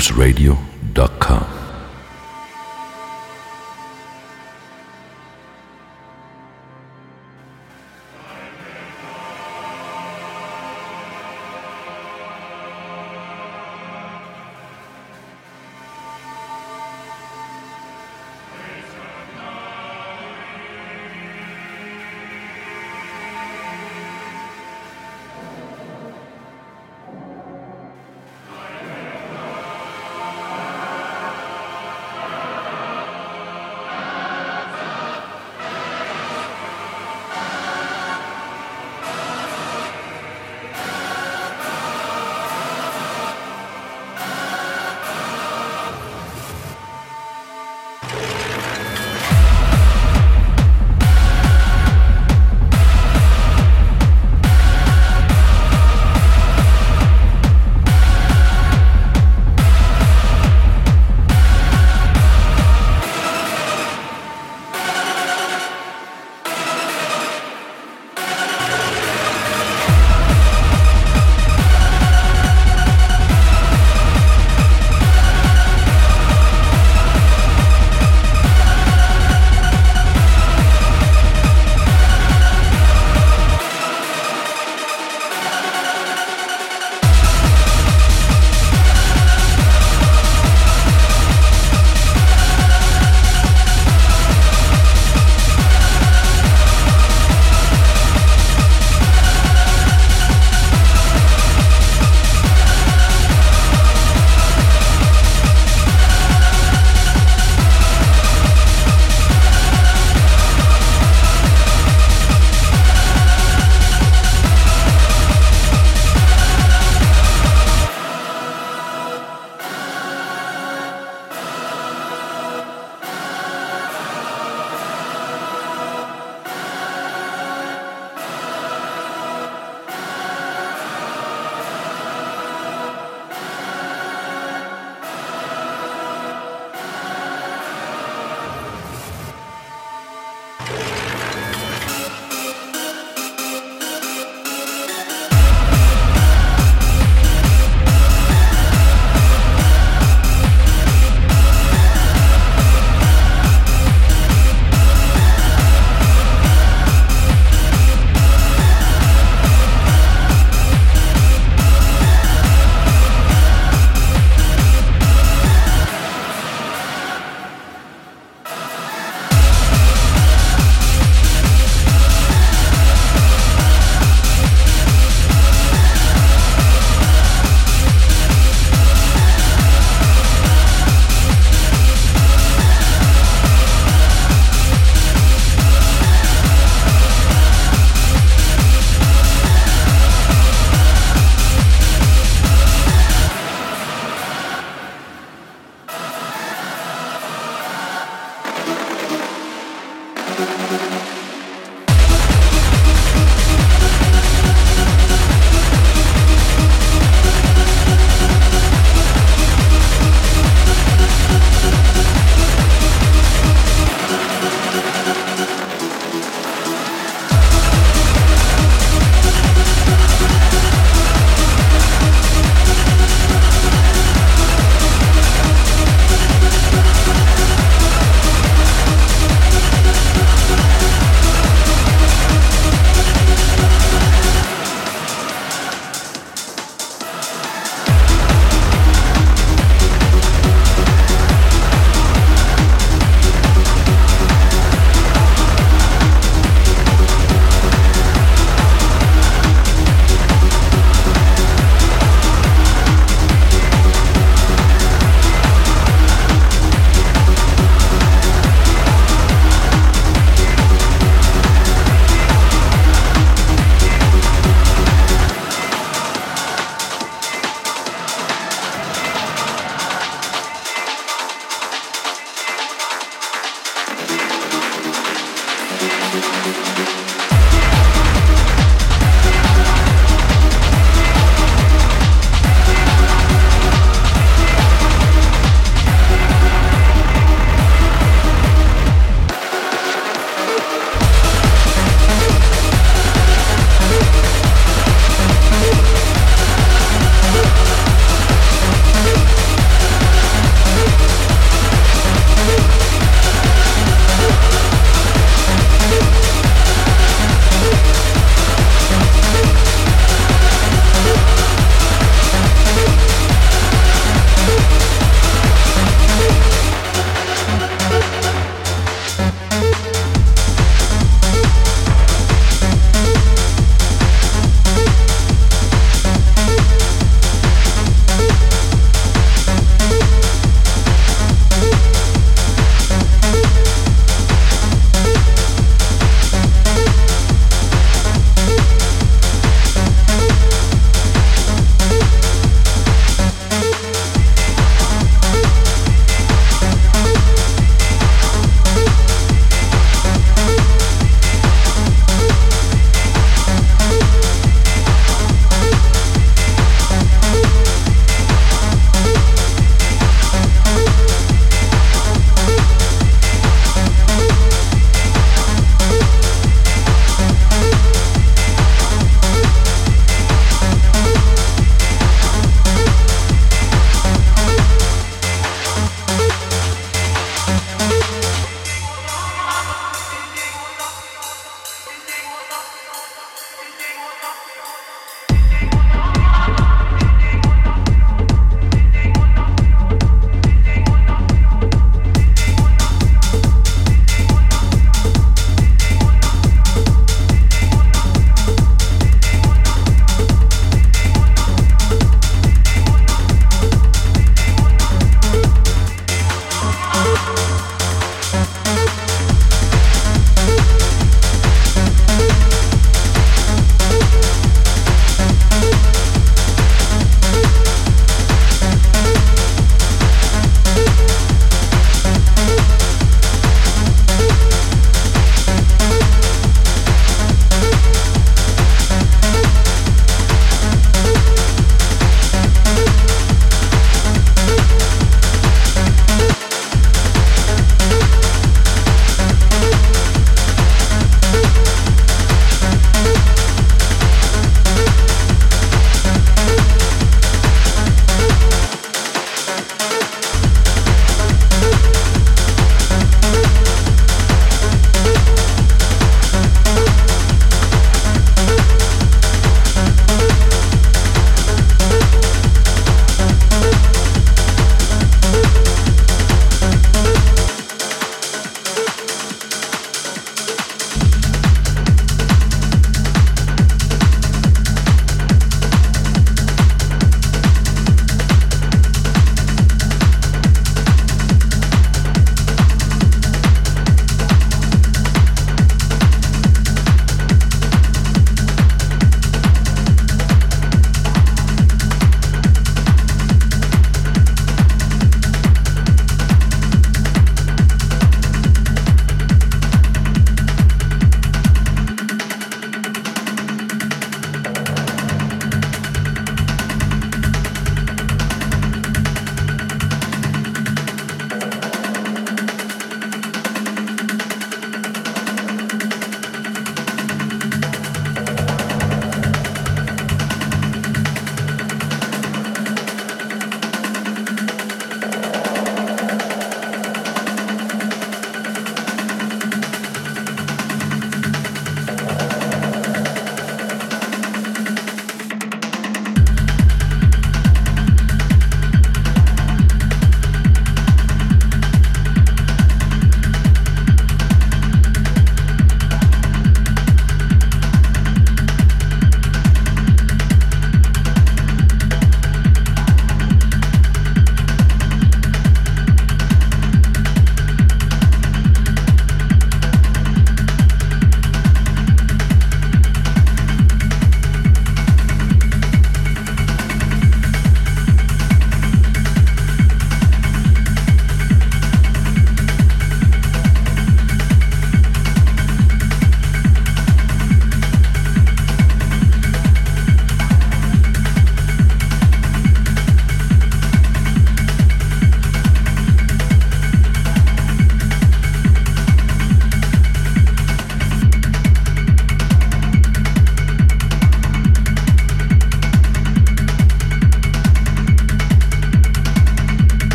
loopsradio.com.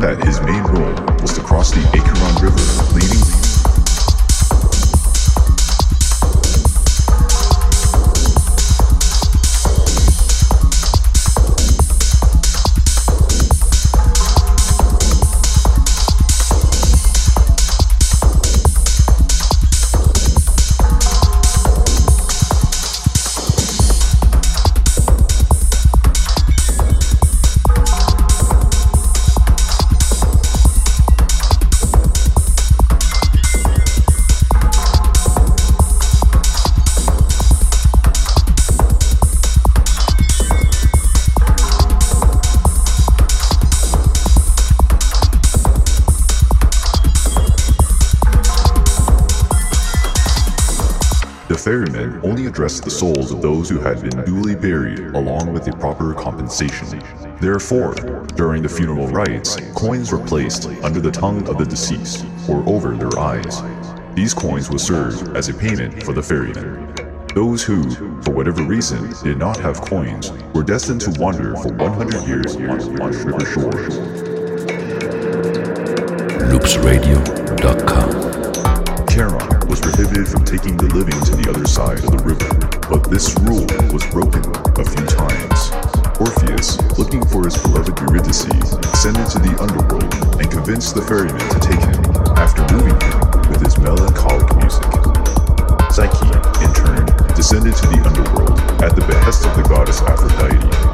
that his main role was to cross the Acheron River, leading ferrymen the souls of those who had been duly buried along with a proper compensation. Therefore, during the funeral rites, coins were placed under the tongue of the deceased or over their eyes. These coins would serve as a payment for the ferryman. Those who, for whatever reason, did not have coins were destined to wander for 100 years on river shores. loopsradio.com was prohibited from taking the living to the other side of the river, but this rule was broken a few times. Orpheus, looking for his beloved Eurydice, descended to the underworld and convinced the ferryman to take him, after moving him with his melancholic music. Psyche, in turn, descended to the underworld at the behest of the goddess Aphrodite.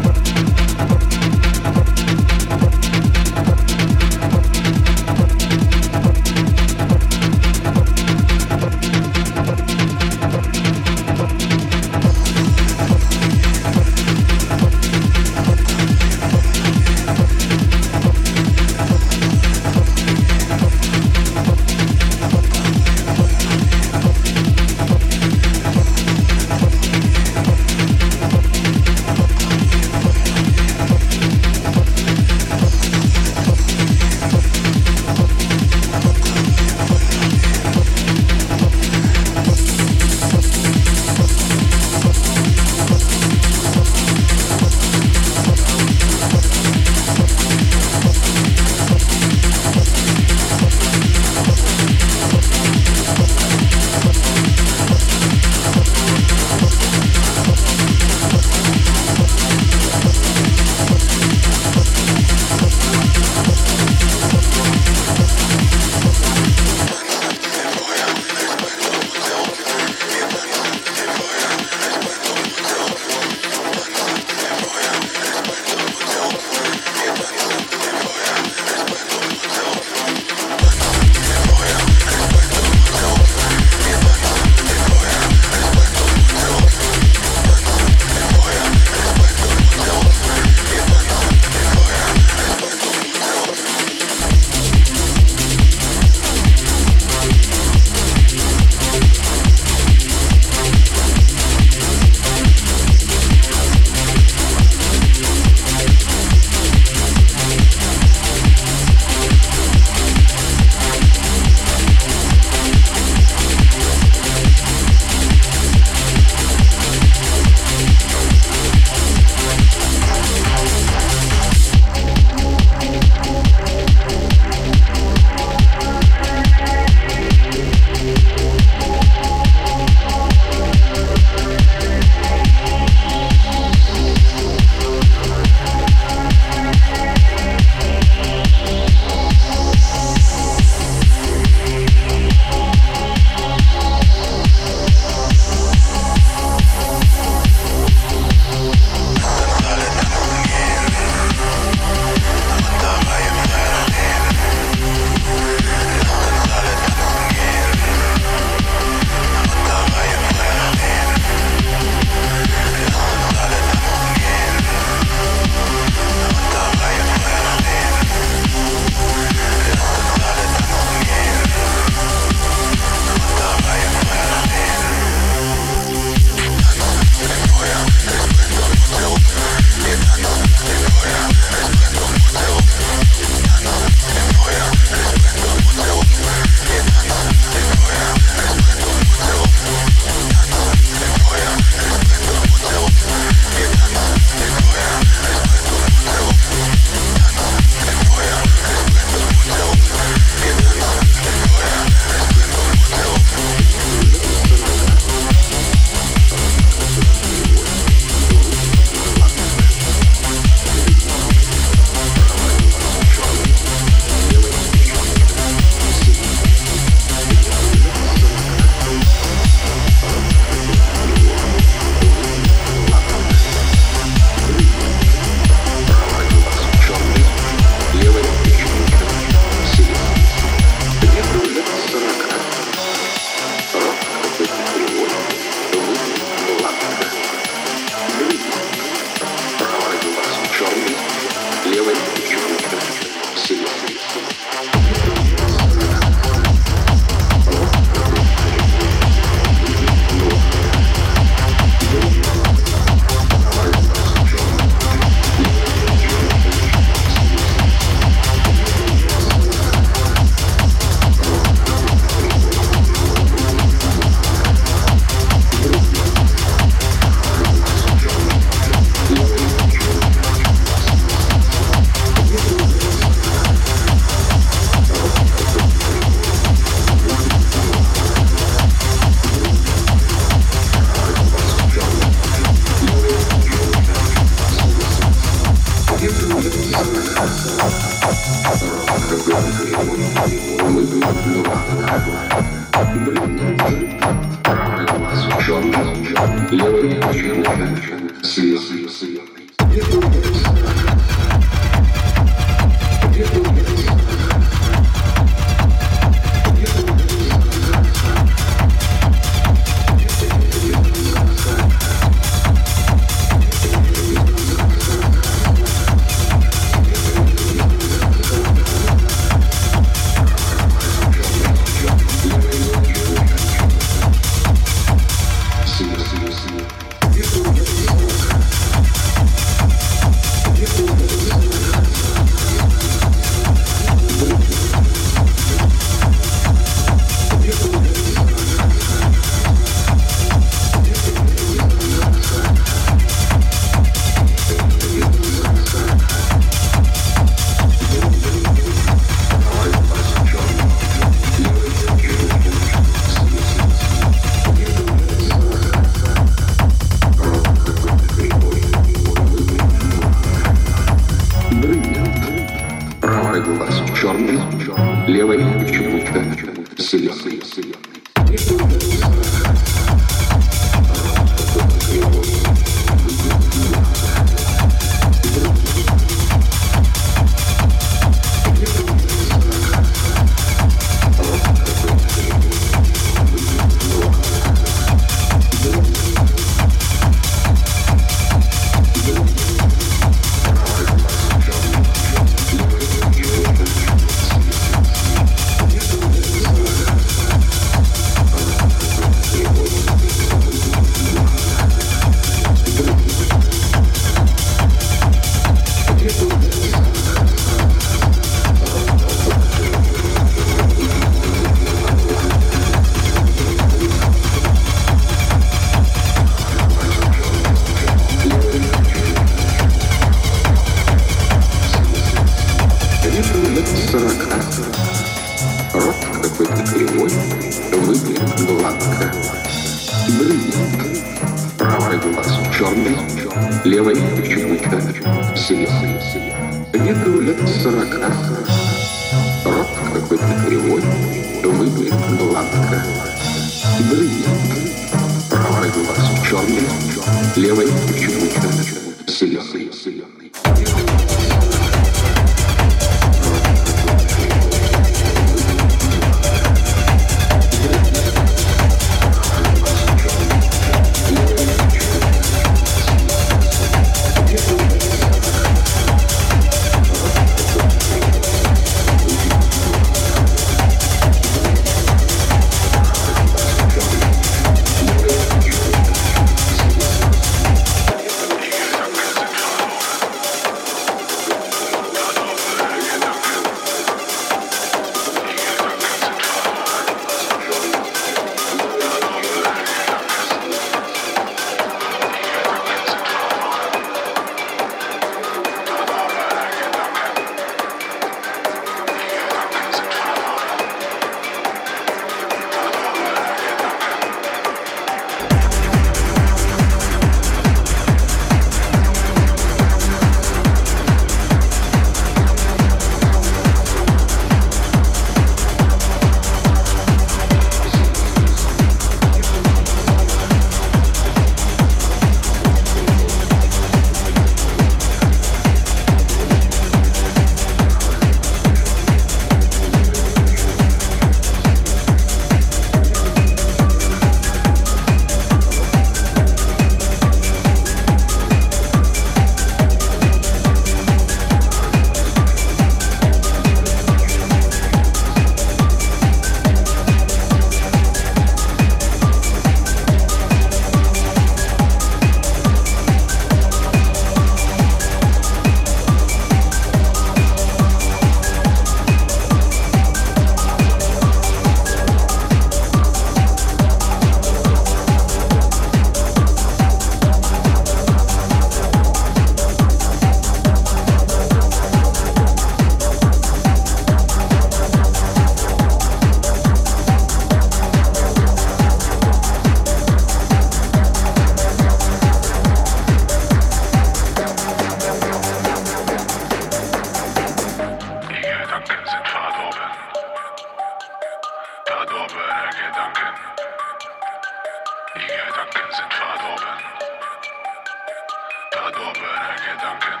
Duncan.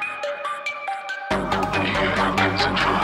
Die Gedanken sind.